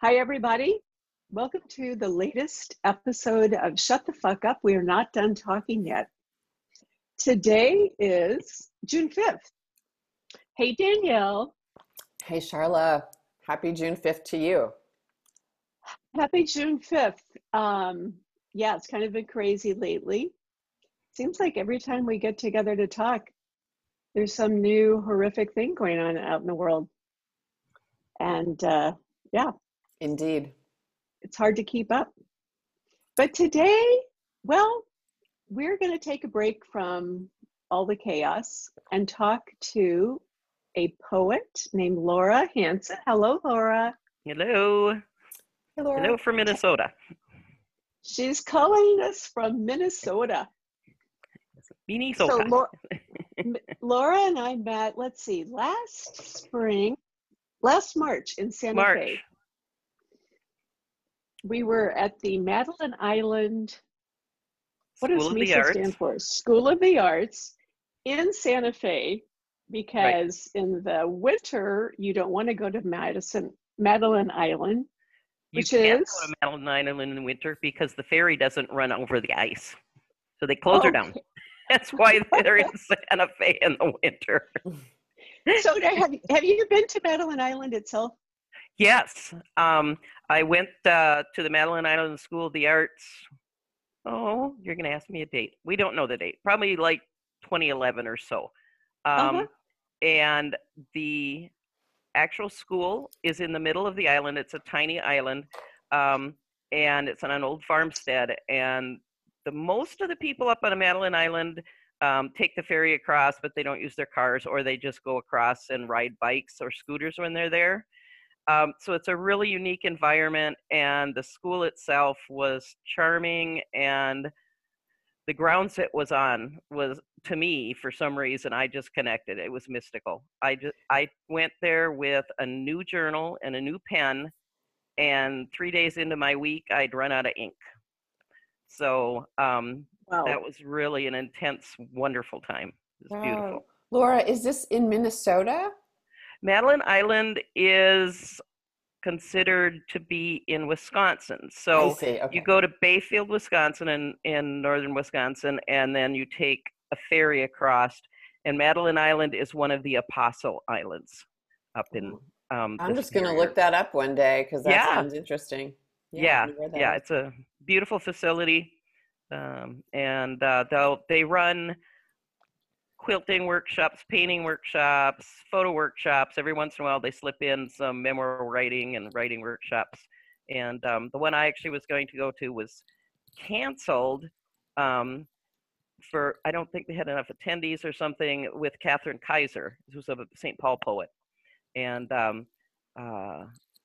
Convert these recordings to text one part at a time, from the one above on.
Hi, everybody. Welcome to the latest episode of Shut the Fuck Up. We are not done talking yet. Today is June 5th. Hey, Danielle. Hey, Charla. Happy June 5th to you. Happy June 5th. Um, yeah, it's kind of been crazy lately. Seems like every time we get together to talk, there's some new horrific thing going on out in the world. And uh, yeah. Indeed. It's hard to keep up. But today, well, we're going to take a break from all the chaos and talk to a poet named Laura Hansen. Hello, Laura. Hello. Hello. Hello from Minnesota. She's calling us from Minnesota. Minnesota. So Laura, Laura and I met, let's see, last spring, last March in Santa March. Fe. We were at the Madeline Island, what School does MISA Arts. stand for? School of the Arts in Santa Fe, because in the winter, you don't want to go to Madison, Madeline Island, You which can't is- go to Madeline Island in the winter because the ferry doesn't run over the ice. So they close her down. That's why they're in Santa Fe in the winter. So have, have you been to Madeline Island itself? Yes. Um, I went uh, to the Madeline Island School of the Arts. Oh, you're going to ask me a date. We don't know the date. Probably like 2011 or so. Um, Uh-huh. And the actual school is in the middle of the island. It's a tiny island. Um, and it's on an old farmstead. And the most of the people up on Madeline Island um, take the ferry across, but they don't use their cars, or they just go across and ride bikes or scooters when they're there. Um, so it's a really unique environment, and the school itself was charming, and the grounds it was on was to me for some reason I just connected. It was mystical. I just I went there with a new journal and a new pen, and three days into my week, I'd run out of ink. So um, Wow. that was really an intense, wonderful time. It was beautiful. Laura, is this in Minnesota? Madeline Island is considered to be in Wisconsin. So see. Okay. you go to Bayfield, Wisconsin, in, in northern Wisconsin, and then you take a ferry across. And Madeline Island is one of the Apostle Islands up in. Um, I'm just going to look that up one day because that Yeah. sounds interesting. Yeah, I wonder where that yeah, it's a beautiful facility, um, and uh, they'll they run quilting workshops, painting workshops, photo workshops. Every once in a while, they slip in some memoir writing and writing workshops. And um, the one I actually was going to go to was canceled um, for I don't think they had enough attendees or something with Kathryn Kysar, who's a St. Paul poet, and um, uh,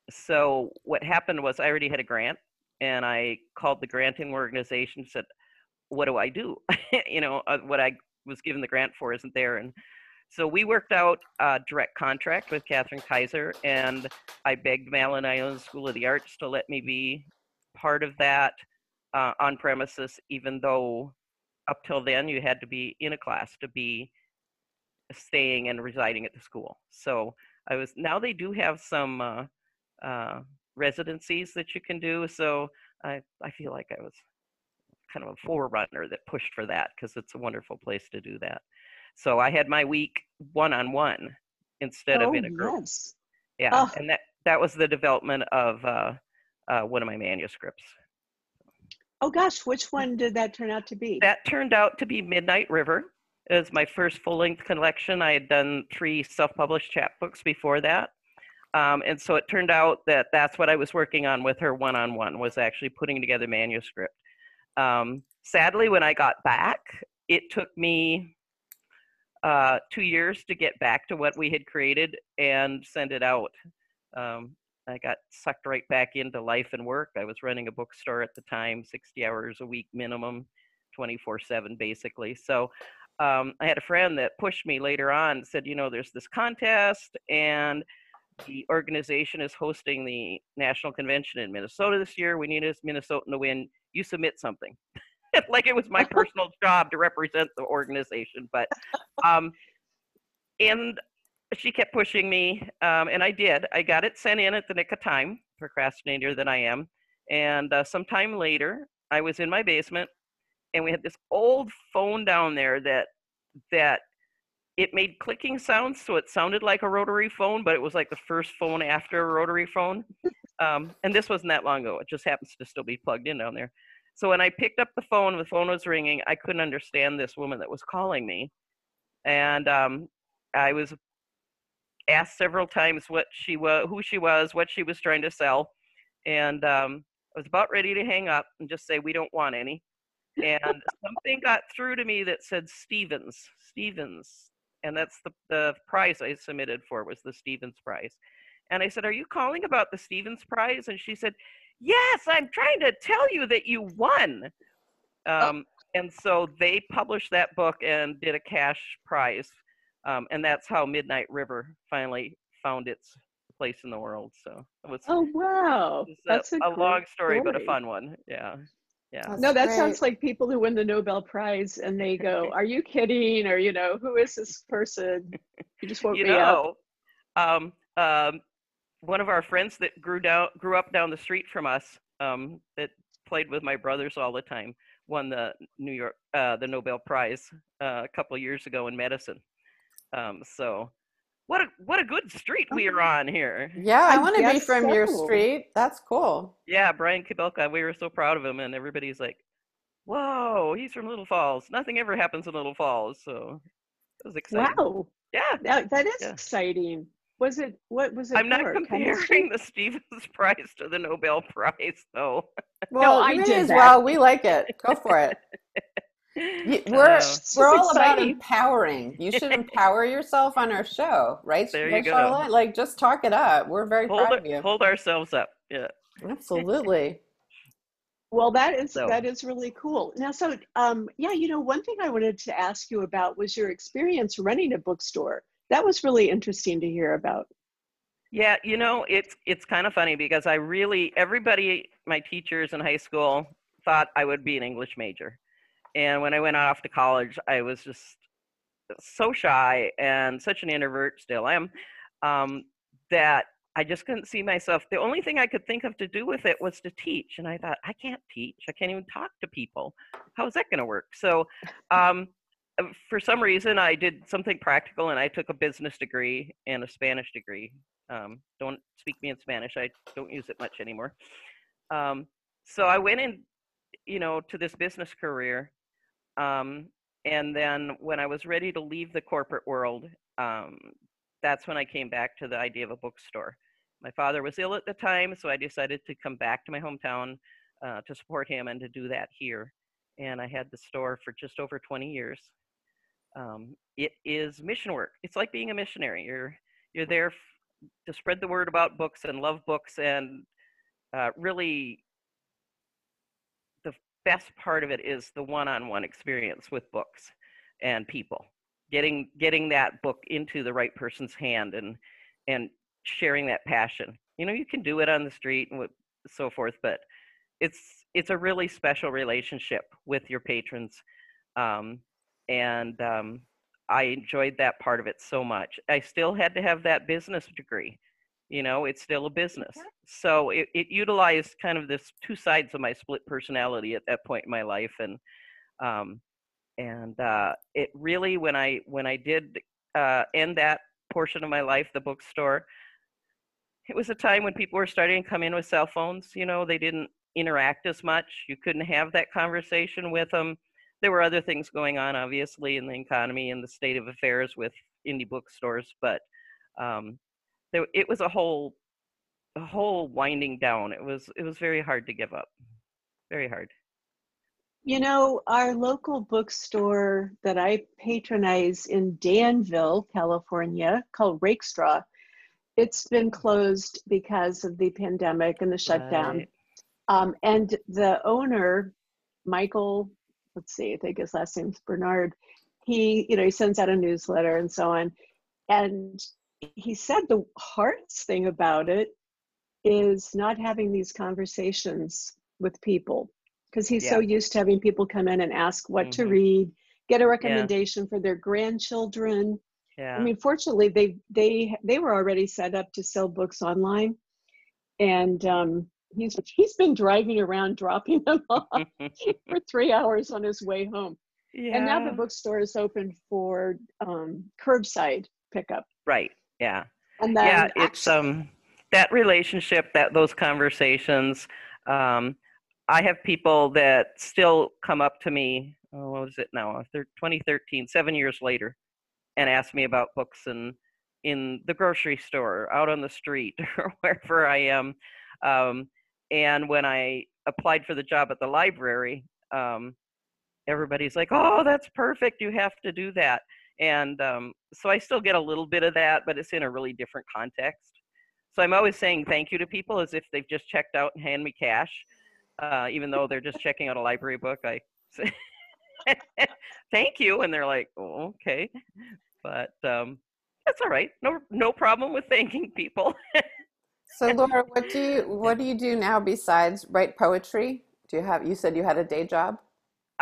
so what happened was I already had a grant and I called the granting organization said, what do I do? you know, uh, what I was given the grant for isn't there. And so we worked out a direct contract with Kathryn Kysar and I begged Madeline Island School of the Arts to let me be part of that uh, on premises, even though up till then you had to be in a class to be staying and residing at the school. So I was, now they do have some, uh, uh, residencies that you can do. So I, I feel like I was kind of a forerunner that pushed for that because it's a wonderful place to do that. So I had my week one on one instead oh, of in a group. yes. Yeah, Oh. and that that was the development of uh, uh, one of my manuscripts. Oh gosh, which one did that turn out to be? That turned out to be Midnight River. It was my first full-length collection. I had done three self-published chapbooks before that. Um, and so it turned out that that's what I was working on with her one-on-one was actually putting together manuscript. Um, sadly, when I got back, it took me uh, two years to get back to what we had created and send it out. Um, I got sucked right back into life and work. I was running a bookstore at the time, 60 hours a week minimum, 24 7 basically. So um, I had a friend that pushed me later on, said, you know, there's this contest and the organization is hosting the national convention in Minnesota this year. We need a Minnesotan to win. You submit something. like it was my personal job to represent the organization. But, um, and she kept pushing me, um, and I did. I got it sent in at the nick of time procrastinator than I am. And uh, sometime later, I was in my basement, and we had this old phone down there that that it made clicking sounds, so it sounded like a rotary phone, but it was like the first phone after a rotary phone. Um, and this wasn't that long ago. It just happens to still be plugged in down there. So when I picked up the phone, the phone was ringing. I couldn't understand this woman that was calling me, and um, I was asked several times what she was, who she was, what she was trying to sell, and um, I was about ready to hang up and just say we don't want any. And something got through to me that said Stevens, Stevens, and that's the the prize I submitted for was the Stevens Prize. And I said, "Are you calling about the Stevens Prize?" And she said, "Yes, I'm trying to tell you that you won." Um, and so they published that book and did a cash prize um, and that's how Midnight River finally found its place in the world. So it was. Oh wow, that's a, a long story, story, but a fun one. Yeah. Yeah. That's no, that great. sounds like people who win the Nobel Prize and they go, "Are you kidding?" Or you know, "Who is this person?" You just woke you me know, up. Um, um, one of our friends that grew down, grew up down the street from us, um, that played with my brothers all the time, won the New York, uh, the Nobel Prize uh, a couple years ago in medicine. Um, so what a what a good street we are on here. Yeah, I, I want to be from so. your street. That's cool. Yeah, Brian Kobilka, we were so proud of him, and everybody's like, "Whoa, he's from Little Falls." Nothing ever happens in Little Falls, so it was exciting. Wow. Yeah, that, that is yeah. exciting. Was it what was it? I'm not comparing the Stevens Prize to the Nobel Prize, though. Well, no, I did as well. We like it. Go for it. You, we're we're all about empowering. You should empower yourself on our show, right? There you go. Like just talk it up. We're very hold proud of you. Hold ourselves up. Yeah. Absolutely. well, that is so. that is really cool. Now, so um, yeah, you know, one thing I wanted to ask you about was your experience running a bookstore. That was really interesting to hear about. Yeah, you know, it's it's kind of funny because I really everybody, my teachers in high school thought I would be an English major and when I went off to college, I was just so shy and such an introvert, still am, um, that I just couldn't see myself. The only thing I could think of to do with it was to teach. And I thought, I can't teach. I can't even talk to people. How is that going to work? So, um, uh, for some reason, I did something practical and I took a business degree and a Spanish degree. Um, don't speak me in Spanish, I don't use it much anymore. Um, so I went in, you know, to this business career um, and then when I was ready to leave the corporate world, um, that's when I came back to the idea of a bookstore. My father was ill at the time, so I decided to come back to my hometown uh, to support him and to do that here. And I had the store for just over 20 years. Um, it is mission work. It's like being a missionary. You're you're there f- to spread the word about books and love books and uh, really best part of it is the one-on-one experience with books and people. Getting getting that book into the right person's hand and and sharing that passion. You know you can do it on the street and so forth but it's it's a really special relationship with your patrons um, and um, i enjoyed that part of it so much. I still had to have that business degree you know it's still a business. So it, it utilized kind of this two sides of my split personality at that point in my life and um and uh it really when i when i did uh end that portion of my life the bookstore it was a time when people were starting to come in with cell phones you know they didn't interact as much you couldn't have that conversation with them. There were other things going on obviously in the economy and the state of affairs with indie bookstores but um, there, it was a whole a whole winding down. It was it was very hard to give up. Very hard. You know, our local bookstore that I patronize in Danville, California, called Rakestraw, it's been closed because of the pandemic and the shutdown. Right. Um, and the owner, Michael, let's see, I think his last name's Bernard. He, you know, he sends out a newsletter and so on. And he said the hardest thing about it is not having these conversations with people because he's yeah. so used to having people come in and ask what mm-hmm. to read get a recommendation yeah. for their grandchildren yeah. i mean fortunately they they they were already set up to sell books online and um, he's he's been driving around dropping them off for three hours on his way home. Yeah. And now the bookstore is open for um, curbside pickup. Right. Yeah. And then yeah, it's um that relationship, that those conversations. Um, I have people that still come up to me. Oh, what was it now? 2013, seven years later, and ask me about books and in the grocery store, out on the street, or wherever I am. Um, and when I applied for the job at the library, um, everybody's like, "Oh, that's perfect. You have to do that." And um, so I still get a little bit of that, but it's in a really different context. So I'm always saying thank you to people as if they've just checked out and hand me cash, uh, even though they're just checking out a library book. I say thank you, and they're like, oh, "Okay," but um, that's all right. No, no problem with thanking people. so, Laura, what do you what do you do now besides write poetry? Do you have? You said you had a day job.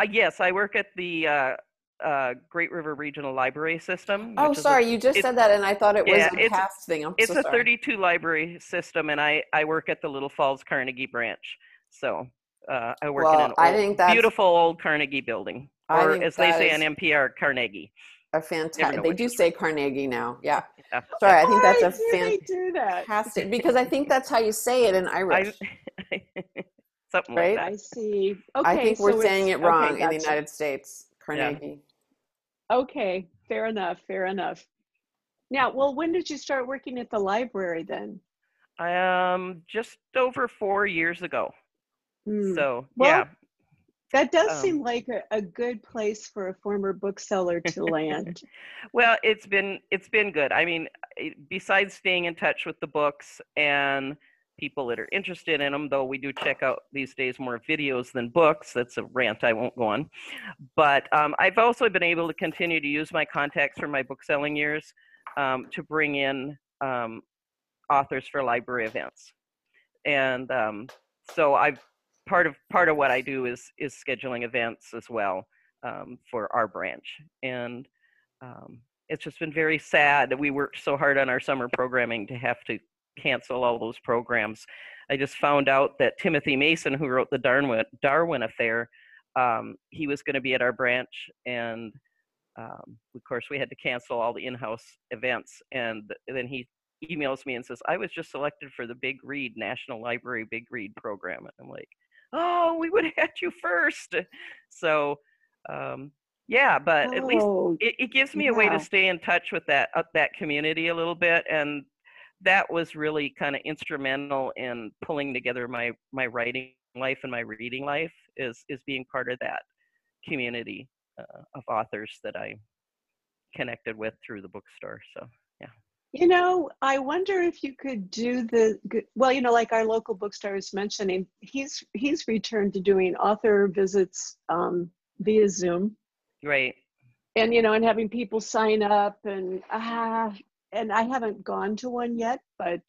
Uh, yes, I work at the uh, uh, Great River Regional Library System. Oh, sorry, a, you just said that, and I thought it was yeah, a past thing. I'm it's so a 32 library system, and I I work at the Little Falls Carnegie branch. So uh, I work well, in an old, I think that's, beautiful old Carnegie building, or as they say on NPR, Carnegie. A fantastic. They do say Carnegie now. Yeah. yeah. Sorry, I think that's a fantastic because I think that's how you say it in Irish. I, something right? Like I see. Okay, I think we're so saying it wrong okay, gotcha. in the United States. Carnegie. Okay, fair enough. Fair enough. Now, well, when did you start working at the library then? I Um, just over four years ago. Mm. So well, yeah, that does um, seem like a, a, good place for a former bookseller to land. well, it's been it's been good. I mean, besides staying in touch with the books and people that are interested in them, though we do check out these days more videos than books. That's a rant I won't go on. But um, I've also been able to continue to use my contacts from my book selling years um, to bring in um, authors for library events. And um, so I've part of part of what I do is is scheduling events as well um, for our branch, and um, it's just been very sad that we worked so hard on our summer programming to have to cancel all those programs. I just found out that Timothy Mason, who wrote the Darwin Darwin Affair, um, he was going to be at our branch, and um, of course we had to cancel all the in-house events. And then he emails me and says, "I was just selected for the Big Read National Library Big Read program." And I'm like, oh, we would have had you first. So, um, yeah, but oh, at least oh, it, it gives me yeah. a way to stay in touch with that uh, that community a little bit, and that was really kind of instrumental in pulling together my my writing life and my reading life is is being part of that community uh, of authors that I connected with through the bookstore. So yeah. You know, I wonder if you could do the well. You know, like our local bookstore is mentioning, he's he's returned to doing author visits um, via Zoom. Right. And you know, and having people sign up, and ah, and I haven't gone to one yet, but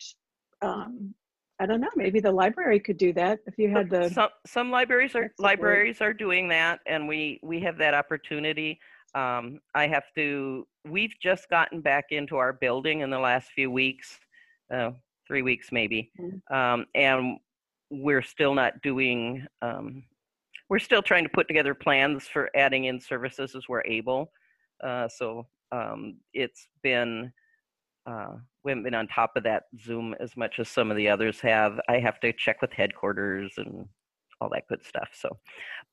um, I don't know. Maybe the library could do that if you had the. Some some libraries are libraries are doing that, and we we have that opportunity. Um, I have to, we've just gotten back into our building in the last few weeks, uh, three weeks maybe, mm-hmm. um, and we're still not doing, um, we're still trying to put together plans for adding in services as we're able. Uh, so um, it's been, uh, we haven't been on top of that Zoom as much as some of the others have. I have to check with headquarters and all that good stuff. So,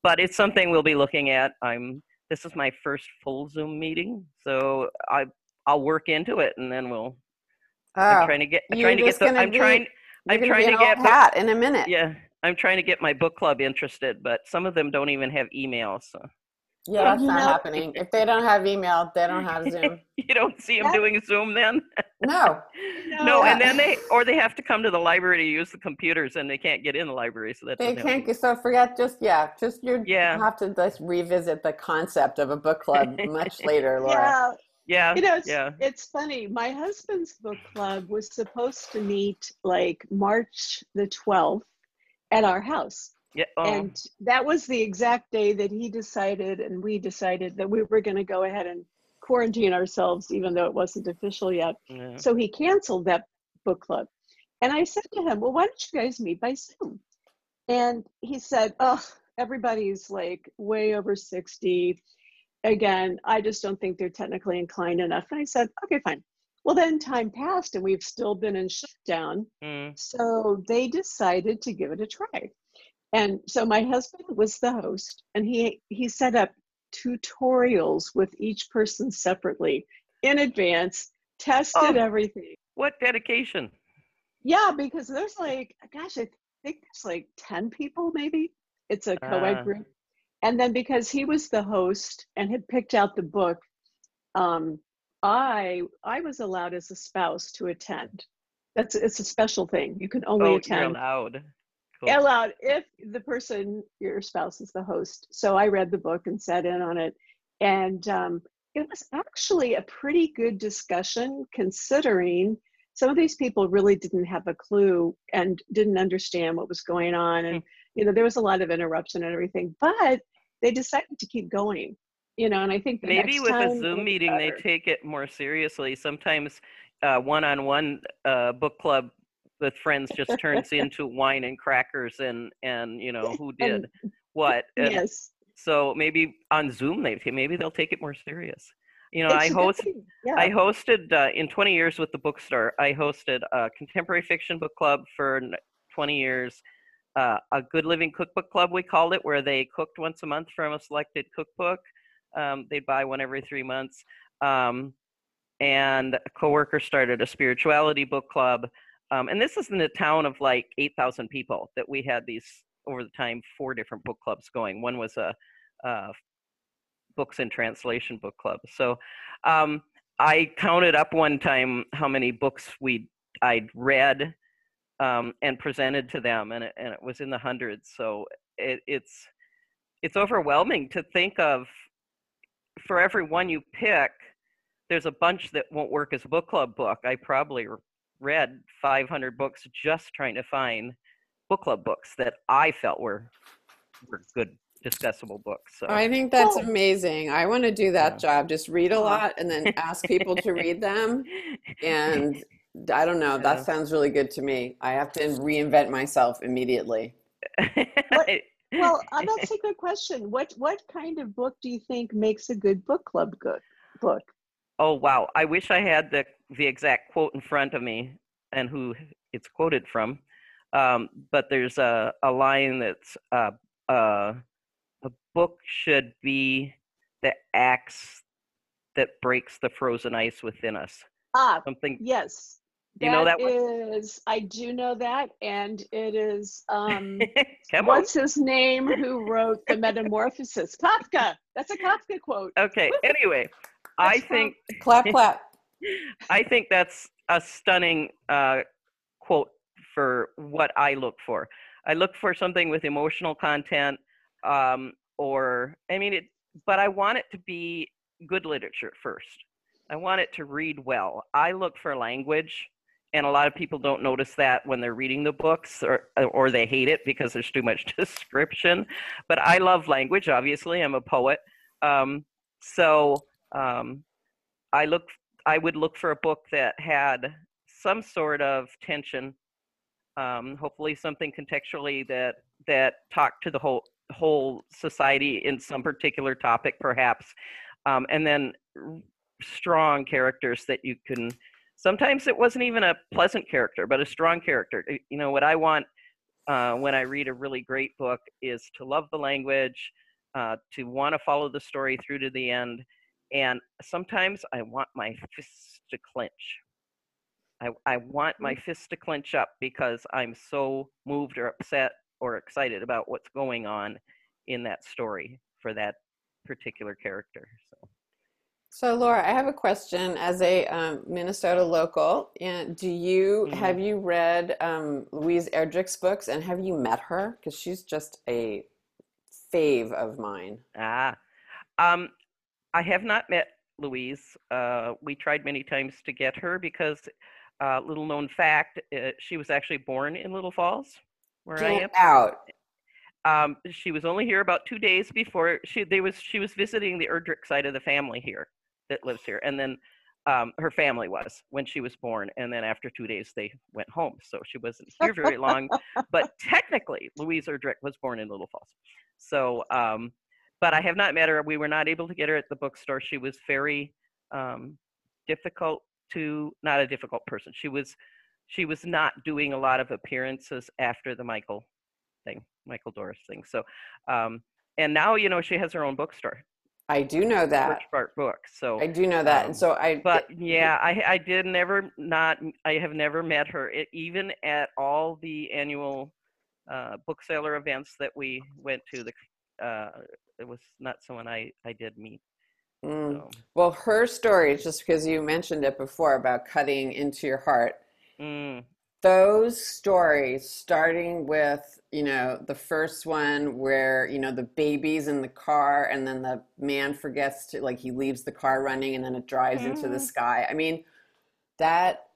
but it's something we'll be looking at. I'm this is my first full Zoom meeting, so I I'll work into it, and then we'll. Oh, I'm trying to get. I'm trying to get the. I'm be, trying. I'm trying to get that in a minute. Yeah, I'm trying to get my book club interested, but some of them don't even have emails. So. Yeah, that's not happening. If they don't have email, they don't have Zoom. you don't see them doing Zoom then? No. no. no. and then they or they have to come to the library to use the computers, and they can't get in the library, so that they can't. Happen. So forget just yeah, just you yeah. have to just revisit the concept of a book club much later, Laura. Yeah. Yeah. You know, it's, yeah. it's funny. My husband's book club was supposed to meet like March the 12th at our house. Yeah. Oh. And that was the exact day that he decided and we decided that we were going to go ahead and quarantine ourselves, even though it wasn't official yet. Yeah. So he canceled that book club. And I said to him, Well, why don't you guys meet by Zoom? And he said, Oh, everybody's like way over 60. Again, I just don't think they're technically inclined enough. And I said, Okay, fine. Well, then time passed and we've still been in shutdown. Mm. So they decided to give it a try. And so my husband was the host and he he set up tutorials with each person separately in advance, tested oh, everything. What dedication? Yeah, because there's like gosh, I think there's like 10 people maybe. It's a co-ed uh. group. And then because he was the host and had picked out the book, um, I I was allowed as a spouse to attend. That's it's a special thing. You can only oh, attend. Allowed. Cool. Allowed if the person your spouse is the host. So I read the book and sat in on it, and um, it was actually a pretty good discussion considering some of these people really didn't have a clue and didn't understand what was going on and hmm. you know there was a lot of interruption and everything but they decided to keep going you know and i think maybe with a zoom meeting they take it more seriously sometimes uh, one-on-one uh, book club with friends just turns into wine and crackers and and you know who did and, what and yes so maybe on zoom they maybe they'll take it more serious you know, it's I host, yeah. I hosted uh, in 20 years with the bookstore. I hosted a contemporary fiction book club for 20 years, uh, a good living cookbook club we called it, where they cooked once a month from a selected cookbook. Um, they'd buy one every three months. Um, and a coworker started a spirituality book club. Um, and this is in a town of like 8,000 people that we had these over the time four different book clubs going. One was a, a books and translation book club. So um, I counted up one time how many books we I'd read um, and presented to them, and it, and it was in the hundreds. So it, it's it's overwhelming to think of. For every one you pick, there's a bunch that won't work as a book club book. I probably read 500 books just trying to find book club books that I felt were were good discussable books. So. I think that's oh. amazing. I want to do that yeah. job. Just read a lot and then ask people to read them. And I don't know. That sounds really good to me. I have to reinvent myself immediately. What, well, uh, that's a good question. What what kind of book do you think makes a good book club good book? Oh wow! I wish I had the the exact quote in front of me and who it's quoted from. Um, but there's a, a line that's uh, uh, book should be the axe that breaks the frozen ice within us. Ah, something. Yes. You know that that is, I do know that, and it is. Um, what's his name? Who wrote the Metamorphosis? Kafka. That's a Kafka quote. Okay. Anyway, I think clap clap. I think that's a stunning uh, quote for what I look for. I look for something with emotional content, um, or I mean it but I want it to be good literature first. I want it to read well. I look for language and a lot of people don't notice that when they're reading the books or or they hate it because there's too much description but i love language obviously i'm a poet um, so um, i look i would look for a book that had some sort of tension um, hopefully something contextually that that talked to the whole whole society in some particular topic, perhaps, um, and then strong characters that you can. Sometimes it wasn't even a pleasant character, but a strong character. You know what I want uh, when I read a really great book is to love the language, uh, to want to follow the story through to the end, and sometimes I want my fists to clench. I, I want my mm. fists to clench up because I'm so moved or upset or excited about what's going on in that story for that particular character. So. So, Laura, I have a question. As a um, Minnesota local, do you mm-hmm. have you read um, Louise Erdrich's books, and have you met her? Because she's just a fave of mine. Ah, um, I have not met Louise. Uh, we tried many times to get her because, uh, little known fact, uh, she was actually born in Little Falls where Get I am. out. Um, she was only here about two days before she they was she was visiting the Erdrich side of the family here that lives here, and then um, her family was when she was born, and then after two days they went home. So she wasn't here very long. but technically, Louise Erdrich was born in Little Falls. So, um, but I have not met her. We were not able to get her at the bookstore. She was very um, difficult to, not a difficult person. She was, she was not doing a lot of appearances after the Michael thing, Michael Dorris thing. So, um, and now you know she has her own bookstore. I do know that. Birch Bark Books. So I do know that. um, and so I but yeah, I I did never not I have never met her it, even at all the annual uh, bookseller events that we went to. The uh, it was not someone I I did meet. Mm. So. Well, her story, just because you mentioned it before about cutting into your heart, Mm, those stories, starting with, you know, the first one where, you know, the baby's in the car and then the man forgets to, like, he leaves the car running and then it drives into the Mhm. sky. I mean, that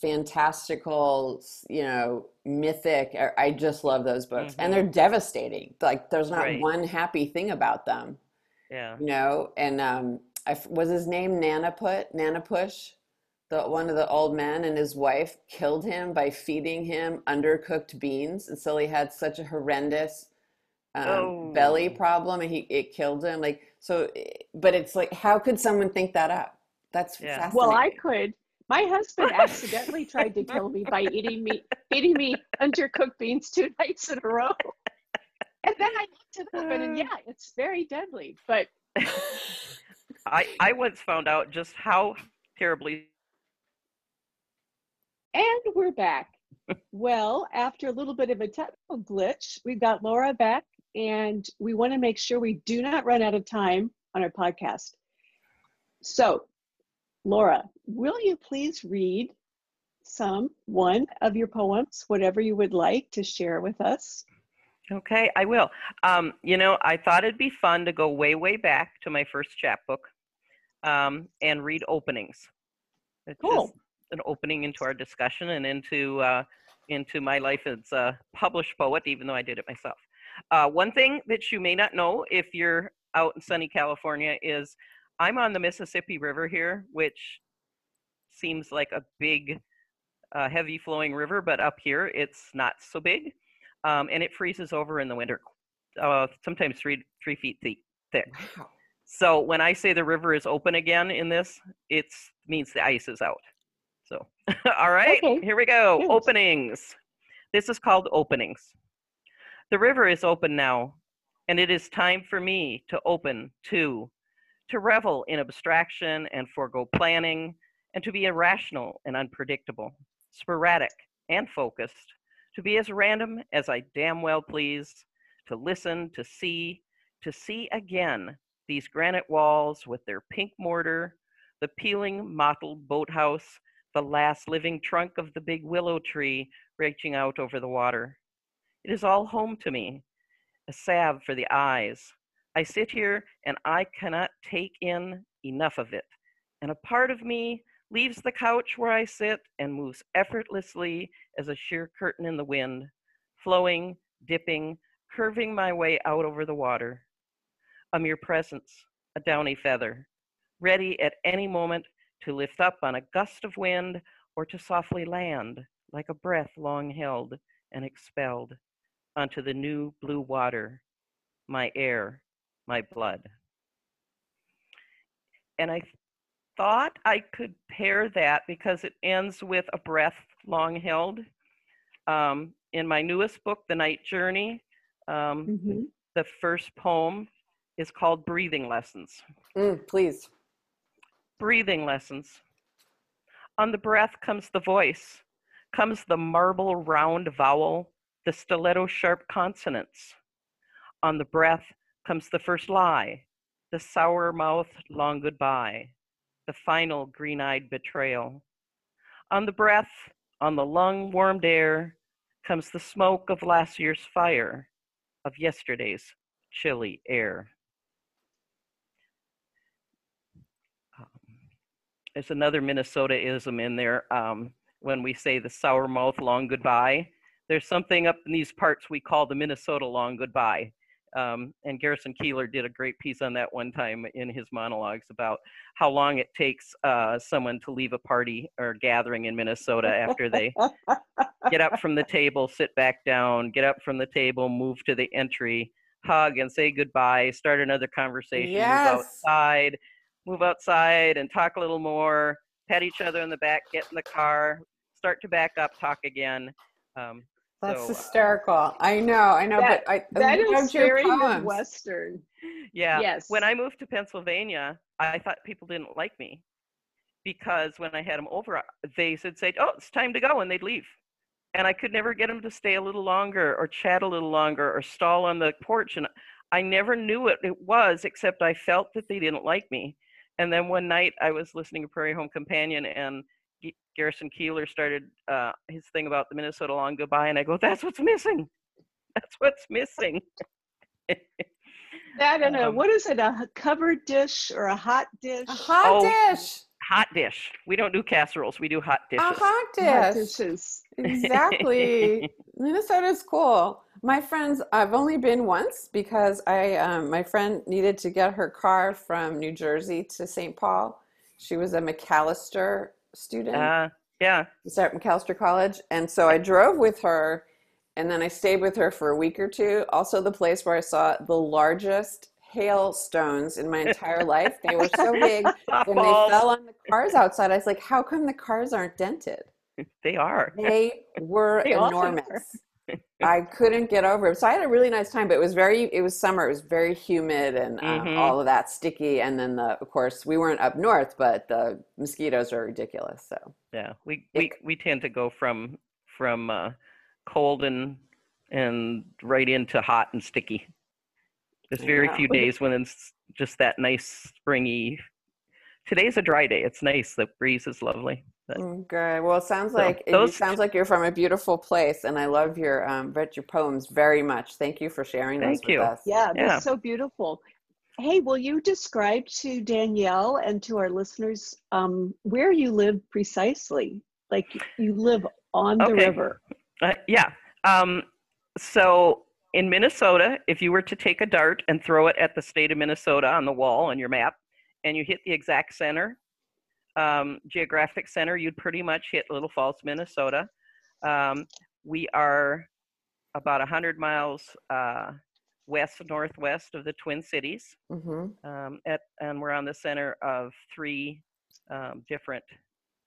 fantastical, you know, mythic, I I just love those books. And Mhm. they're devastating. Like, there's not Right. one happy thing about them. yeah. you know and um I, f- was his name nanaput nanapush the one of the old men and his wife killed him by feeding him undercooked beans and so he had such a horrendous um, belly Oh. problem and he it killed him like so eh, but it's like how could someone think that up that's Yeah. fascinating Well, I could. My husband accidentally tried to kill me by eating me eating me undercooked beans two nights in a row. And then I looked it up and uh. yeah, it's very deadly. But I I once found out just how terribly and we're back. Well, after a little bit of a technical glitch, we've got Laura back and we want to make sure we do not run out of time on our podcast. So, Laura, will you please read some one of your poems, whatever you would like to share with us? Okay, I will. Um, you know, I thought it'd be fun to go way, way back to my first chapbook um, and read openings. It's Cool. an opening into our discussion and into uh, into my life as a published poet, even though I did it myself. Uh, one thing that you may not know if you're out in sunny California is I'm on the Mississippi River here, which seems like a big, uh, heavy flowing river, but up here it's not so big um, and it freezes over in the winter, uh, sometimes three three feet thick. thick. wow So when I say the river is open again in this, it means the ice is out. So, all right, Okay. here we go. Yes. Openings. This is called openings. The river is open now, and it is time for me to open too, to revel in abstraction and forego planning, and to be irrational and unpredictable, sporadic and focused, to be as random as I damn well please, to listen, to see, to see again these granite walls with their pink mortar, the peeling mottled boathouse, the last living trunk of the big willow tree reaching out over the water. It is all home to me, a salve for the eyes. I sit here and I cannot take in enough of it. And a part of me leaves the couch where I sit and moves effortlessly as a sheer curtain in the wind, flowing, dipping, curving my way out over the water. A mere presence, a downy feather, ready at any moment to lift up on a gust of wind or to softly land like a breath long held and expelled onto the new blue water, my air, my blood. And I thought I could pair that because it ends with a breath long held. Um, in my newest book, The Night Journey, um, Mhm. the first poem is called Breathing Lessons. Mm, please Breathing lessons. On the breath comes the voice, comes the marble round vowel, the stiletto sharp consonants. On the breath comes the first lie, the sour mouth long goodbye, the final green eyed betrayal. On the breath, on the lung warmed air, comes the smoke of last year's fire, of yesterday's chilly air. There's another Minnesota-ism in there. Um, when we say the sour mouth long goodbye, there's something up in these parts we call the Minnesota long goodbye. Um, and Garrison Keillor did a great piece on that one time in his monologues about how long it takes uh, someone to leave a party or gathering in Minnesota after they get up from the table, sit back down, get up from the table, move to the entry, hug and say goodbye, start another conversation, Yes. move outside, move outside and talk a little more, pat each other in the back, get in the car, start to back up, talk again. Um, That's so, uh, hysterical. I know, I know, That- but I, I That is loved your very poems. Midwestern. Yeah. Yes. When I moved to Pennsylvania, I thought people didn't like me because when I had them over, uh, they said, "Say, oh, it's time to go," and they'd leave, and I could never get them to stay a little longer or chat a little longer or stall on the porch, and I never knew what it was except I felt that they didn't like me. And then one night I was listening to Prairie Home Companion and. G- Garrison Keillor started uh, his thing about the Minnesota Long Goodbye, and I go, "That's what's missing. That's what's missing." That and a, Um, what is it? A covered dish or a hot dish? A hot Oh, dish. hot dish. We don't do casseroles. We do hot dishes. A hot Hot dish. dishes. Exactly. Minnesota's cool. My friends, I've only been once because I, um, my friend needed to get her car from New Jersey to St. Paul. She was a Macalester student. Uh, yeah. start Macalester College. And so I drove with her and then I stayed with her for a week or two. Also, the place where I saw the largest hailstones in my entire life. They were so big. When they fell on the cars outside, I was like, how come the cars aren't dented? They are. They were They enormous. I couldn't get over it. So I had a really nice time, but it was very, it was summer. It was very humid and um, Mhm. all of that sticky. And then the, of course, we weren't up north, but the mosquitoes are ridiculous. So Yeah. We we we tend to go from from uh, cold and and right into hot and sticky. There's very Yeah. few days when it's just that nice springy. Today's a dry day. It's nice. The breeze is lovely. But Good. Well, it sounds So, like it sounds like you're from a beautiful place, and I love your um, read your poems very much. Thank you for sharing those Thank with you. us. Yeah, Yeah. that's so beautiful. Hey, will you describe to Danielle and to our listeners um, where you live precisely? Like you live on the Okay. river. Uh, yeah. Um, so in Minnesota, if you were to take a dart and throw it at the state of Minnesota on the wall on your map, and you hit the exact center, um, geographic center, you'd pretty much hit Little Falls, Minnesota. Um, we are about 100 miles uh, west northwest of the Twin Cities hmm um, at, and we're on the center of three um, different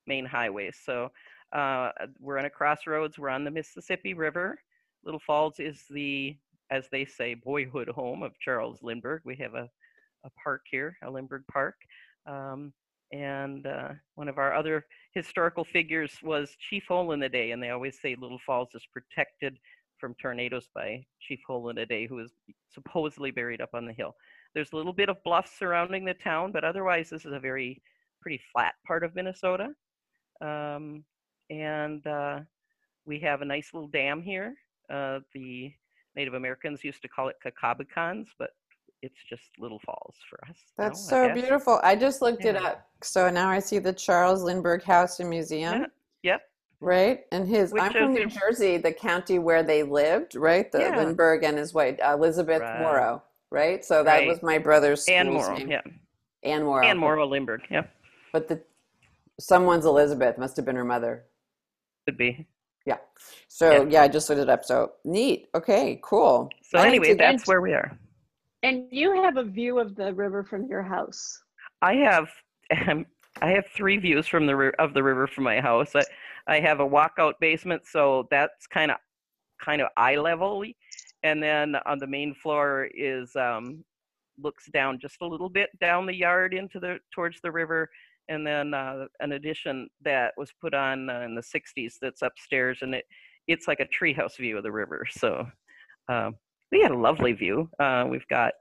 main highways. So uh, we're in a crossroads. We're on the Mississippi River. Little Falls is the, as they say, boyhood home of Charles Lindbergh. We have a, a park here, a Lindbergh Park. Um, and uh, one of our other historical figures was Chief Hole in the Day, and they always say Little Falls is protected from tornadoes by Chief Hole in the Day, who is supposedly buried up on the hill. There's a little bit of bluffs surrounding the town, but otherwise, this is a very pretty flat part of Minnesota. Um, and uh, we have a nice little dam here. Uh, the Native Americans used to call it Kakabicans, but it's just Little Falls for us. That's I so guess. beautiful. I just looked it up, so now I see the Charles Lindbergh House and Museum. Yeah, Yep. Right, and his. Which I'm from New Jersey, the county where they lived. Right, the Yeah. Lindbergh and his wife Elizabeth Right. Morrow. Right, so that Right. was my brother's Ann school's Morrow. name. Yeah. Anne Morrow. Anne Morrow Lindbergh. Yeah. But the someone's Elizabeth must have been her mother. Could be. Yeah. So Yeah. yeah, I just looked it up. So neat. Okay, cool. So I anyway, that's where we are. And you have a view of the river from your house. I have I have three views from the of the river from my house. I, I have a walkout basement, so that's kind of kind of eye level, and then on the main floor is um, looks down just a little bit down the yard into the towards the river, and then uh, an addition that was put on uh, in the '60s that's upstairs, and it it's like a treehouse view of the river. So um, we had a lovely view. Uh, we've got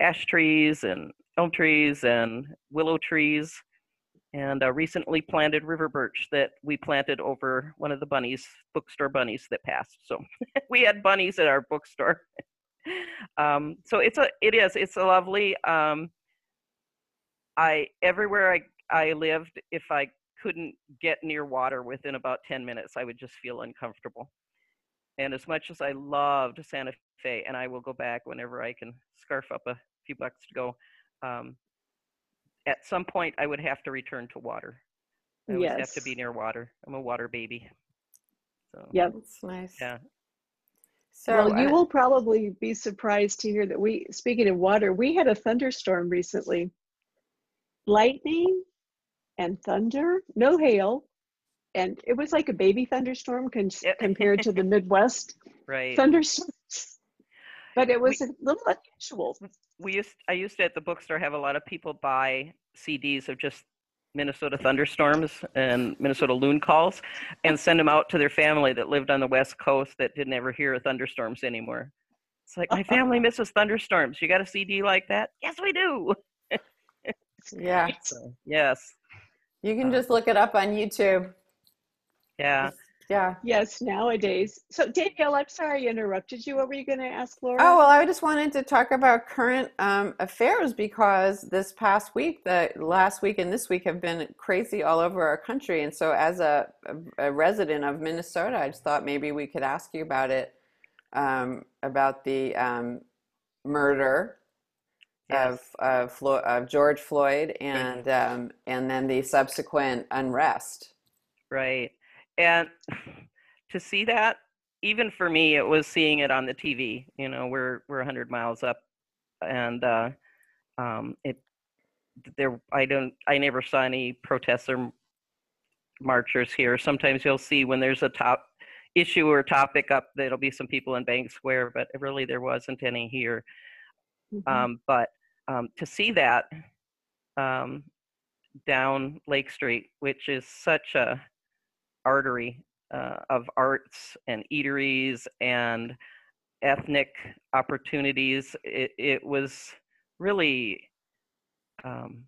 ash trees and elm trees and willow trees and a recently planted river birch that we planted over one of the bunnies bookstore bunnies that passed. So we had bunnies at our bookstore. Um, so it's a it is it's a lovely um, i everywhere i i lived if i couldn't get near water within about 10 minutes i would just feel uncomfortable. And as much as I loved Santa Fe, and I will go back whenever I can scarf up a few bucks to go, um, at some point I would have to return to water. I always have to be near water. I'm a water baby. So Yep. That's nice. yeah. So Well, you uh, will probably be surprised to hear that we, speaking of water, we had a thunderstorm recently. Lightning and thunder, no hail. And it was like a baby thunderstorm con- Yep. compared to the Midwest Right. thunderstorms. But it was a little unusual. we used I used to at the bookstore have a lot of people buy CDs of just Minnesota thunderstorms and Minnesota loon calls and send them out to their family that lived on the west coast that didn't ever hear of thunderstorms anymore. It's like my family misses thunderstorms. You got a CD like that? Yes, we do. yeah, So, yes. you can Uh, just look it up on YouTube. Yeah. Yeah. Yes, nowadays. So Danielle, I'm sorry I interrupted you. What were you going to ask Laura? Oh, well, I just wanted to talk about current um, affairs because this past week, the last week and this week have been crazy all over our country. And so, as a, a, resident of Minnesota, I just thought maybe we could ask you about it, um, about the um, murder Yes. of, of, Flo- of George Floyd and, um, and then the subsequent unrest. Right. And to see that, even for me, it was seeing it on the TV. You know, we're we're 100 miles up, and uh, um, it there. I don't. I never saw any protests or marchers here. Sometimes you'll see when there's a top issue or topic up, there'll be some people in Bank Square, but really there wasn't any here. Mhm. Um, but um, to see that um, down Lake Street, which is such a artery uh, of arts and eateries and ethnic opportunities, it, it was really um,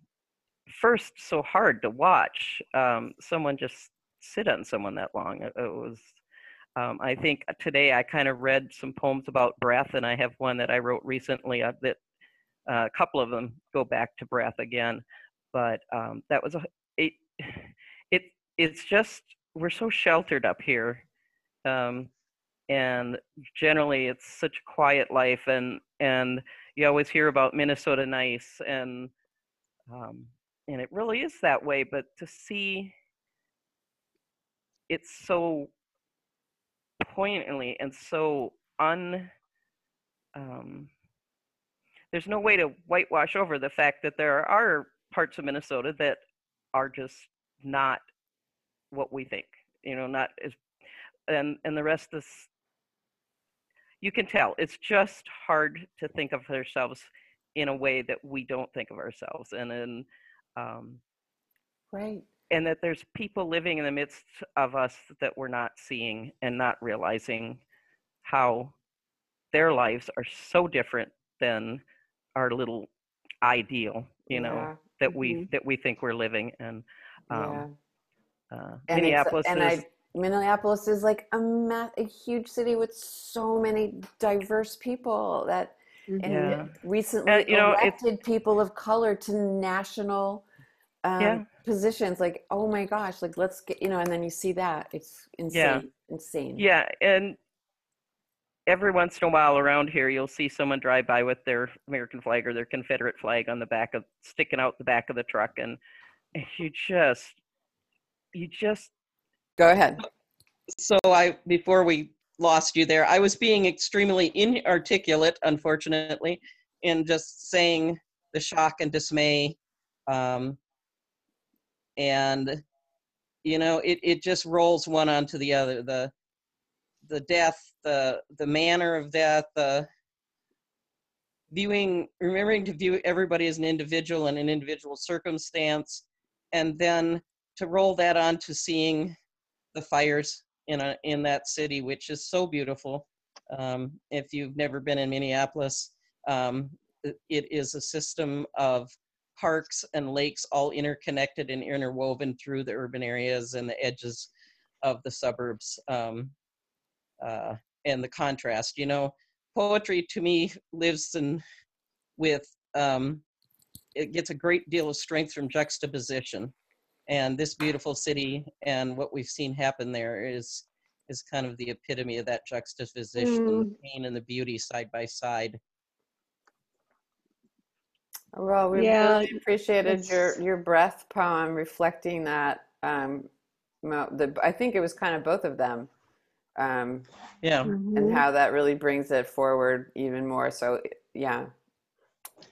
first so hard to watch um, someone just sit on someone that long. It, it was. Um, I think today I kind of read some poems about breath, and I have one that I wrote recently uh, that uh, a couple of them go back to breath again but um, that was a it, it it's just we're so sheltered up here um, and generally it's such a quiet life and and you always hear about minnesota nice and um, and it really is that way but to see it's so poignantly and so un um, there's no way to whitewash over the fact that there are parts of Minnesota that are just not what we think, you know, not as, and and the rest is, you can tell it's just hard to think of ourselves in a way that we don't think of ourselves, and in, um, Right. and that there's people living in the midst of us that we're not seeing and not realizing how their lives are so different than our little ideal, you know Yeah. that we Mhm. that we think we're living and Yeah. um uh, And Minneapolis and is I, Minneapolis is like a ma- a huge city with so many diverse people that and Yeah. recently you know, elected people of color to national um, Yeah. positions. Like, oh my gosh, like let's get you know, and then you see that it's insane, Yeah. insane. yeah and every once in a while around here you'll see someone drive by with their American flag or their Confederate flag on the back of sticking out the back of the truck and you just you just Go ahead. So I, before we lost you there, I was being extremely inarticulate, unfortunately, in just saying the shock and dismay. Um, and, you know, it, it just rolls one onto the other. The, the death, the, the manner of death, the viewing, remembering to view everybody as an individual and an individual circumstance, and then to roll that on to seeing the fires in a in that city, which is so beautiful. Um, if you've never been in Minneapolis, um, it- is a system of parks and lakes all interconnected and interwoven through the urban areas and the edges of the suburbs. Um, uh, and the contrast, you know, poetry to me lives in with um, it gets a great deal of strength from juxtaposition and this beautiful city and what we've seen happen there is is kind of the epitome of that juxtaposition, Mm. the pain and the beauty side by side. Well, we Yeah, really appreciated your it's- your breath poem reflecting that. Um, mo- the I think it was kind of both of them, um, Yeah. and Mhm. how that really brings it forward even more. So yeah,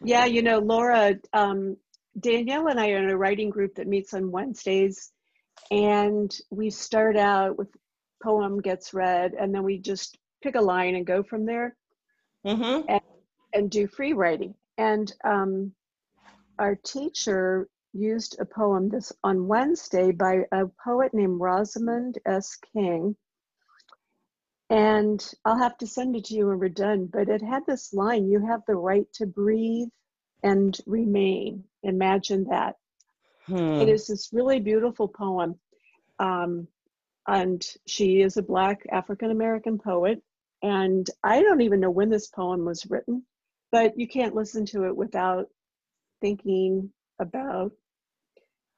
Yeah, you know, Laura, um, Danielle and I are in a writing group that meets on Wednesdays, and we start out with poem gets read, and then we just pick a line and go from there Mm-hmm. and do free writing. And um, our teacher used a poem this on Wednesday by a poet named Rosamond S. King. And I'll have to send it to you when we're done. But it had this line You have the right to breathe and remain. Imagine that. Hmm. It is this really beautiful poem. Um, and she is a Black African American poet. And I don't even know when this poem was written, but you can't listen to it without thinking about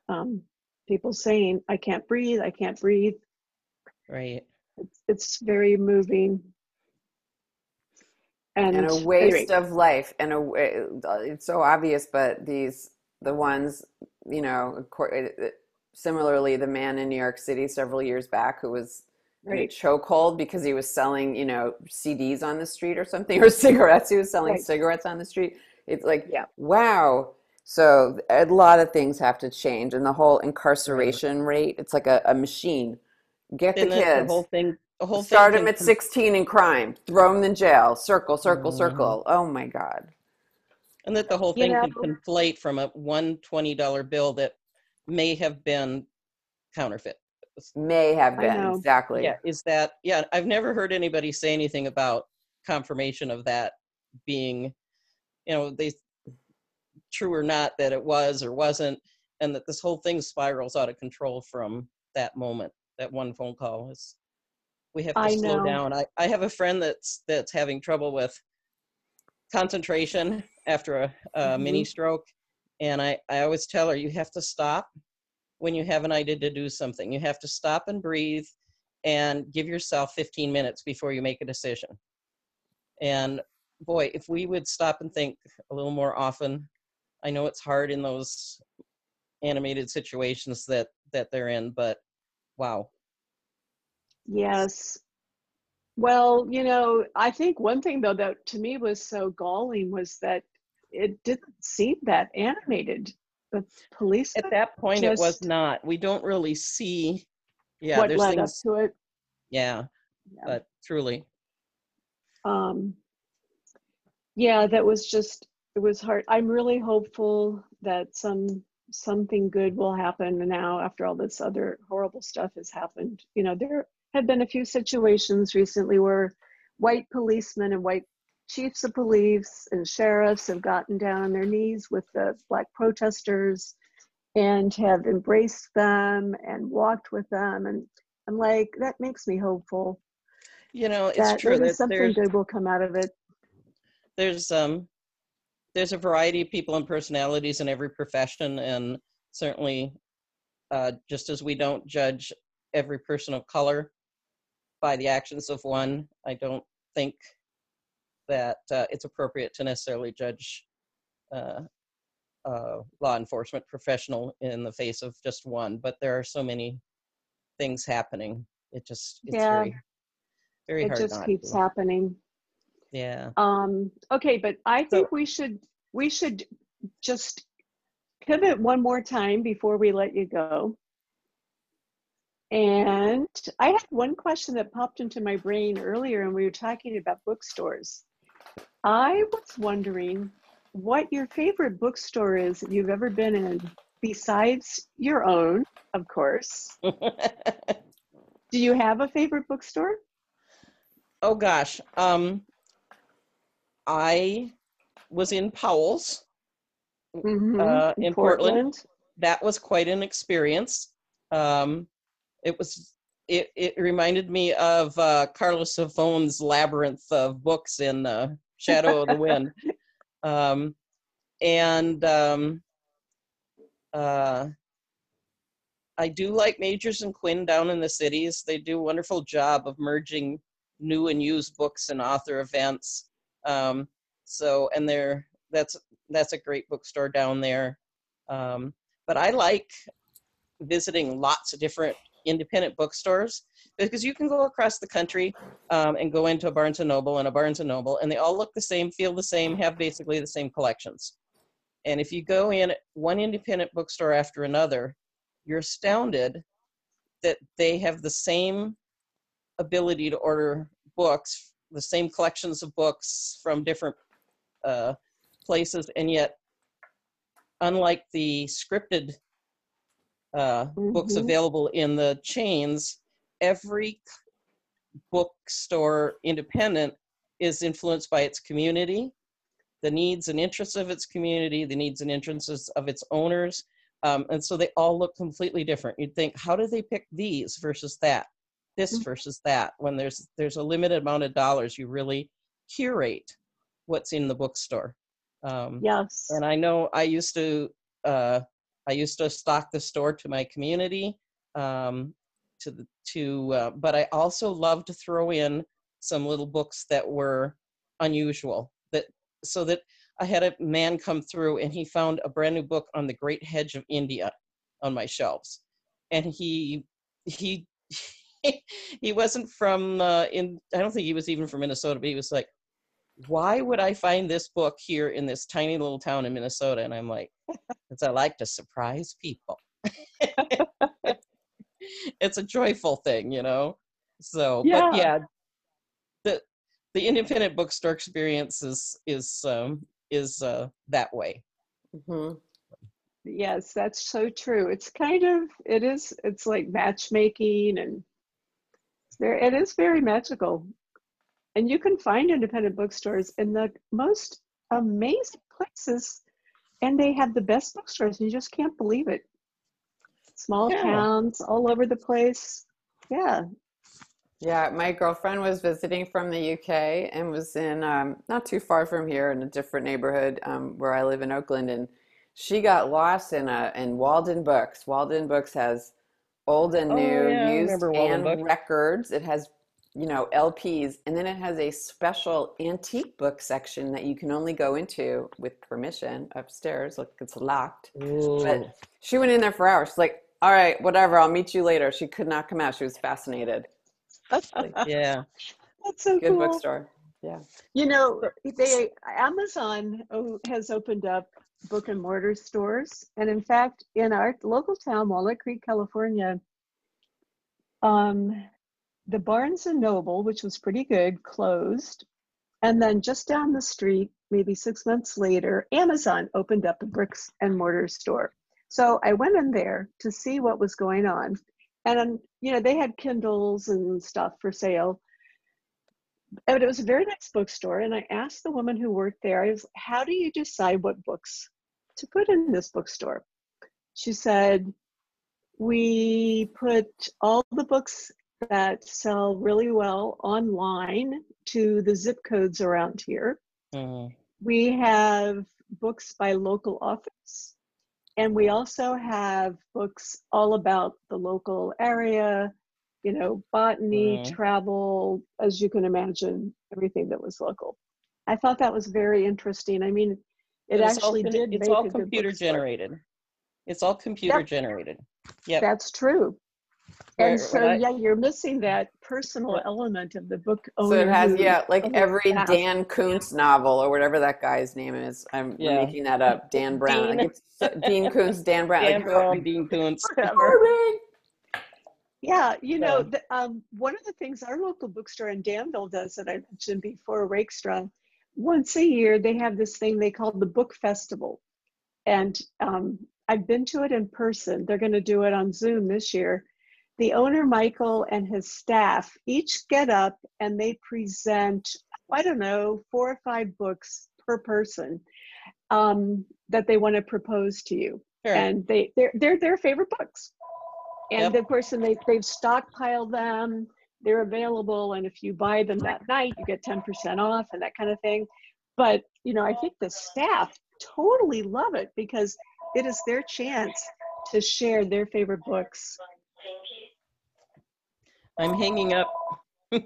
um, people saying, I can't breathe, I can't breathe. Right. It's, it's very moving. And, and a anyway, waste of life, and a it's so obvious, but these the ones you know. acco- it- it- Similarly, the man in New York City several years back who was right. chokehold because he was selling, you know, CDs on the street or something, or cigarettes. He was selling Right. cigarettes on the street. It's like, Yeah. wow. So a lot of things have to change, and the whole incarceration rate. It's like a, a machine. Get the And the kids. whole thing, the whole Start thing them at con- 16 in crime. Throw them in jail. Circle, circle, Mhm. circle. Oh my God. And that the whole You thing can conflate from a one twenty dollar bill that may have been counterfeit. May have been. Exactly. Yeah, is that yeah, I've never heard anybody say anything about confirmation of that being, you know, they true or not that it was or wasn't, and that this whole thing spirals out of control from that moment, that one phone call is we have to I slow know. down. I, I have a friend that's that's having trouble with concentration after a, a mini mm-hmm. stroke. And I, I always tell her, you have to stop when you have an idea to do something. You have to stop and breathe and give yourself 15 minutes before you make a decision. And boy, if we would stop and think a little more often, I know it's hard in those animated situations that that they're in, but wow. Yes. Well, you know, I think one thing though that to me was so galling was that it didn't seem that animated. The police At that point, it was not. We don't really see. Yeah, what there's led things. up to it. Yeah, Yeah. but truly, um, yeah, that was just it was hard. I'm really hopeful that some something good will happen now after all this other horrible stuff has happened. You know, there have been a few situations recently where white policemen and white chiefs of police and sheriffs have gotten down on their knees with the black protesters and have embraced them and walked with them. And I'm like that makes me hopeful. You know, it's that true that something good will come out of it. there's um there's a variety of people and personalities in every profession, and certainly, uh, just as we don't judge every person of color by the actions of one, I don't think that uh, it's appropriate to necessarily judge uh, uh, law enforcement professional in the face of just one. But there are so many things happening. It just it's Yeah. very very It hard It just keeps to. happening. Yeah. Um, okay, but I So- think we should we should just pivot one more time before we let you go. And I had one question that popped into my brain earlier, and we were talking about bookstores. I was wondering what your favorite bookstore is that you've ever been in, besides your own, of course. Do you have a favorite bookstore? Oh gosh. Um I was in Powell's. Mhm, Uh, in Portland. That was quite an experience. Um it was it, it reminded me of uh, Carlos Zafón's labyrinth of books in uh, Shadow of the Wind. Um, and um, uh, I do like Magers and Quinn down in the cities. They do a wonderful job of merging new and used books and author events. Um, so, and they're that's that's a great bookstore down there. Um, but I like visiting lots of different independent bookstores because you can go across the country um, and go into a Barnes and Noble and a Barnes and Noble, and they all look the same, feel the same, have basically the same collections. And if you go in one independent bookstore after another, you're astounded that they have the same ability to order books, the same collections of books from different uh, places, and yet, unlike the scripted uh, books Mhm. available in the chains, every bookstore independent is influenced by its community, the needs and interests of its community, the needs and interests of its owners. Um, and so they all look completely different. You'd think, how do they pick these versus that, this Mhm. versus that? When there's there's a limited amount of dollars, you really curate what's in the bookstore. Um, Yes. and I know I used to uh, I used to stock the store to my community um, to the to uh, but I also love to throw in some little books that were unusual that so that I had a man come through and he found a brand new book on the Great Hedge of India on my shelves. And he he he wasn't from uh, in I don't think he was even from Minnesota but he was like why would I find this book here in this tiny little town in Minnesota? And I'm like, because I like to surprise people. it's a joyful thing, you know. So, Yeah. but yeah, the the independent bookstore experience is is um, is uh, that way. Mm-hmm. Yes, that's so true. It's kind of it is it's like matchmaking and it's very it is very magical. And you can find independent bookstores in the most amazing places and they have the best bookstores you just can't believe it. Small Yeah. towns all over the place. Yeah. Yeah, my girlfriend was visiting from the UK and was in um, not too far from here in a different neighborhood um, where I live in Oakland, and she got lost in a in Walden Books. Walden Books has old and Oh, new, yeah, used and Books. records. It has you know LPs, and then it has a special antique book section that you can only go into with permission upstairs. Like it's locked. But she went in there for hours. She's like, "All right, whatever. I'll meet you later." She could not come out. She was fascinated. Yeah. That's so Good cool. bookstore. Yeah. You know, they Amazon has opened up book and mortar stores, and in fact, in our local town, Walnut Creek, California, um, the Barnes and Noble, which was pretty good, closed, and then just down the street, maybe six months later, Amazon opened up a bricks and mortar store. So I went in there to see what was going on, and um, you know, they had Kindles and stuff for sale. But it was a very nice bookstore. And i asked the woman who worked there i was how do you decide what books to put in this bookstore? She said we put all the books that sell really well online to the zip codes around here Mhm. we have books by local authors and we also have books all about the local area you know botany Mhm. travel as you can imagine everything that was local i thought that was very interesting i mean it it's actually con- did It's all computer generated. It's all computer Yep. generated. Yeah, that's true and so I- yeah you're missing that personal element of the book So owner it has, who- yeah, like every. Dan Koontz novel or whatever that guy's name is. I'm Yeah. making that up. Dan Brown. Dean. Like Dean Koontz, Dan Brown. Dan like, Brown, Dean Koontz. Whatever. Harvey! Yeah, you know, Yeah. the, um, one of the things our local bookstore in Danville does that I mentioned before, Rakestraw, once a year they have this thing they call the Book Festival. And um, I've been to it in person. They're going to do it on Zoom this year. The owner, Michael, and his staff each get up and they present, I don't know, four or five books per person um, that they want to propose to you Sure. and they they're, they're their favorite books and Yep. of course and they, they've stockpiled them they're available and if you buy them that night you get 10% off and that kind of thing but you know i think the staff totally love it because it is their chance to share their favorite books. I'm hanging up. Sorry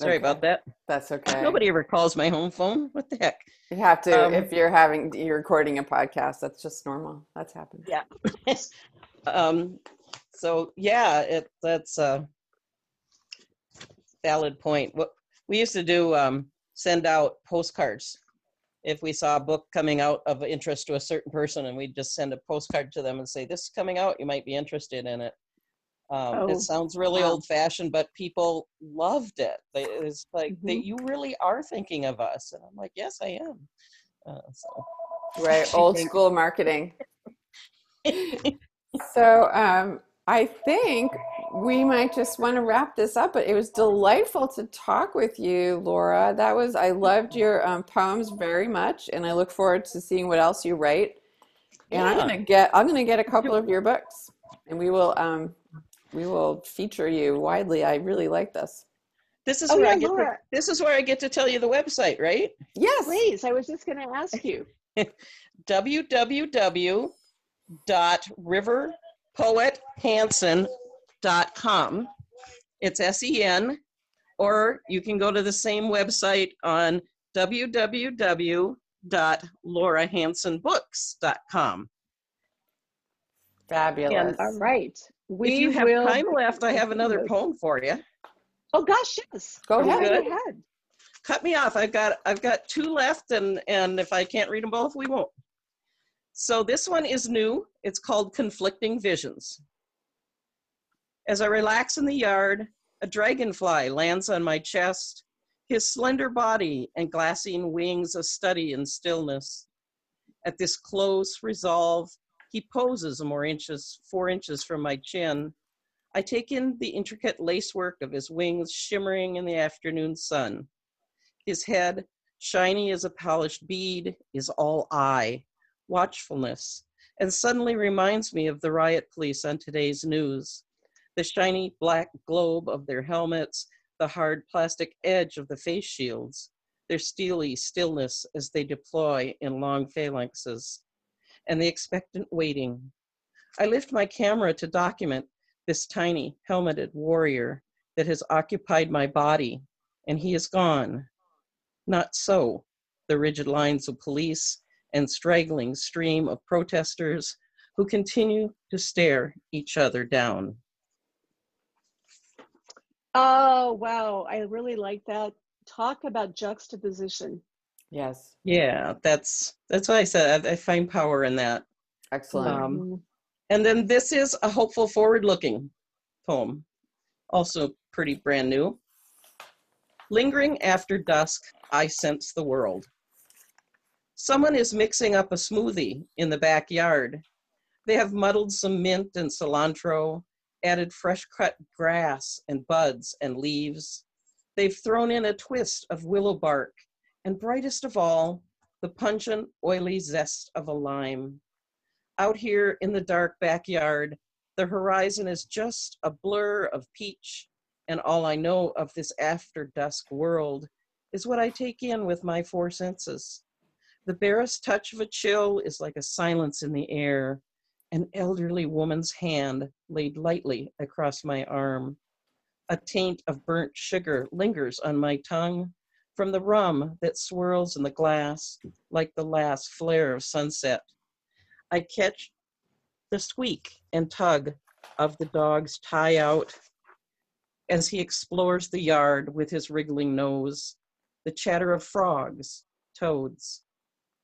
Okay. about that. That's okay. Nobody ever calls my home phone. What the heck? You have to Um, if you're having you're recording a podcast. That's just normal. That's happened. Yeah. um, so yeah, it that's a valid point. What we used to do, um, send out postcards if we saw a book coming out of interest to a certain person, and we'd just send a postcard to them and say, "This is coming out. You might be interested in it." Um, Oh, it sounds really wow. old-fashioned, but people loved it. They, it's like Mm-hmm. that you really are thinking of us, and I'm like, "Yes, I am." Uh, so. Right. Old school marketing. So um, I think we might just want to wrap this up. But it was delightful to talk with you, Laura. That was I loved your um, poems very much, and I look forward to seeing what else you write. And I'm gonna get I'm gonna get a couple of your books, and we will um, we will feature you widely. I really like this. This is Oh, where yeah, I get to, this is where I get to tell you the website, right? Yes. Please, I was just going to ask you. www.riverpoethansen.com. It's S-E-N, or you can go to the same website on www.laurahansenbooks.com. Fabulous. All right. We if you have will. time left, I have another poem for you. Oh gosh, yes. Go Go ahead. right ahead. cut me off. I've got I've got two left, and and if I can't read them both, we won't. So this one is new. It's called Conflicting Visions. As I relax in the yard, a dragonfly lands on my chest. His slender body and glassine wings a study in stillness. At this close resolve, he poses more inches, four inches from my chin. I take in the intricate lacework of his wings shimmering in the afternoon sun. His head, shiny as a polished bead, is all eye, watchfulness, and suddenly reminds me of the riot police on today's news. The shiny black globe of their helmets, the hard plastic edge of the face shields, their steely stillness as they deploy in long phalanxes, and the expectant waiting. I lift my camera to document this tiny helmeted warrior that has occupied my body, and he is gone. Not so. The rigid lines of police and straggling stream of protesters who continue to stare each other down. Oh wow, I really like that. Talk about juxtaposition. Yes. Yeah, that's that's what I said. I, I find power in that. Excellent. Um. And then this is a hopeful, forward-looking poem, also pretty brand new. Lingering after dusk, I sense the world. Someone is mixing up a smoothie in the backyard. They have muddled some mint and cilantro, added fresh cut grass and buds and leaves. They've thrown in a twist of willow bark, and brightest of all, the pungent, oily zest of a lime. Out here in the dark backyard, the horizon is just a blur of peach, and all I know of this after dusk world is what I take in with my four senses. The barest touch of a chill is like a silence in the air, an elderly woman's hand laid lightly across my arm. A taint of burnt sugar lingers on my tongue from the rum that swirls in the glass like the last flare of sunset. I catch the squeak and tug of the dog's tie out as he explores the yard with his wriggling nose, the chatter of frogs, toads,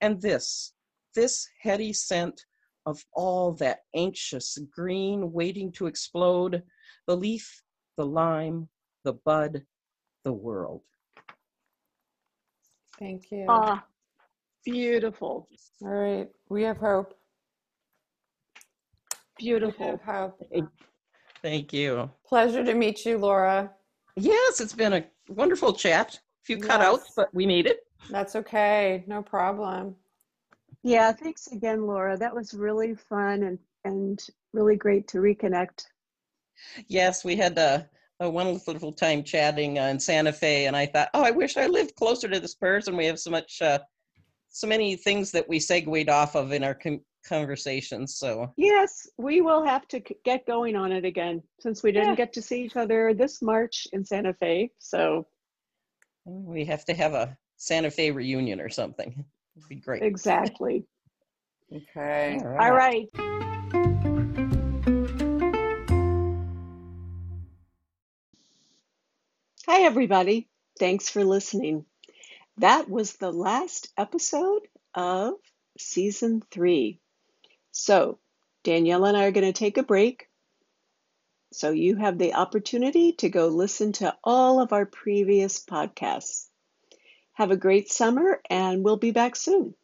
and this, this heady scent of all that anxious green waiting to explode, the leaf, the lime, the bud, the world. Thank you. Ah, beautiful, All right. We have hope. We beautiful. have hope. Thank you. Pleasure to meet you, Laura. Yes, it's been a wonderful chat. A few Yes. cutouts, but we made it. That's okay. No problem. Yeah, thanks again, Laura. That was really fun and and really great to reconnect. Yes, we had a, a wonderful time chatting uh, in Santa Fe, and I thought, oh, I wish I lived closer to this person. We have so much, uh, so many things that we segued off of in our com- conversations. So Yes, we will have to c- get going on it again since we didn't Yeah. get to see each other this March in Santa Fe. So, we have to have a Santa Fe reunion or something. It'd be great. exactly. Okay. All right. Hi, everybody. Thanks for listening. That was the last episode of season three. So, Danielle and I are going to take a break. So, you have the opportunity to go listen to all of our previous podcasts. Have a great summer, and we'll be back soon.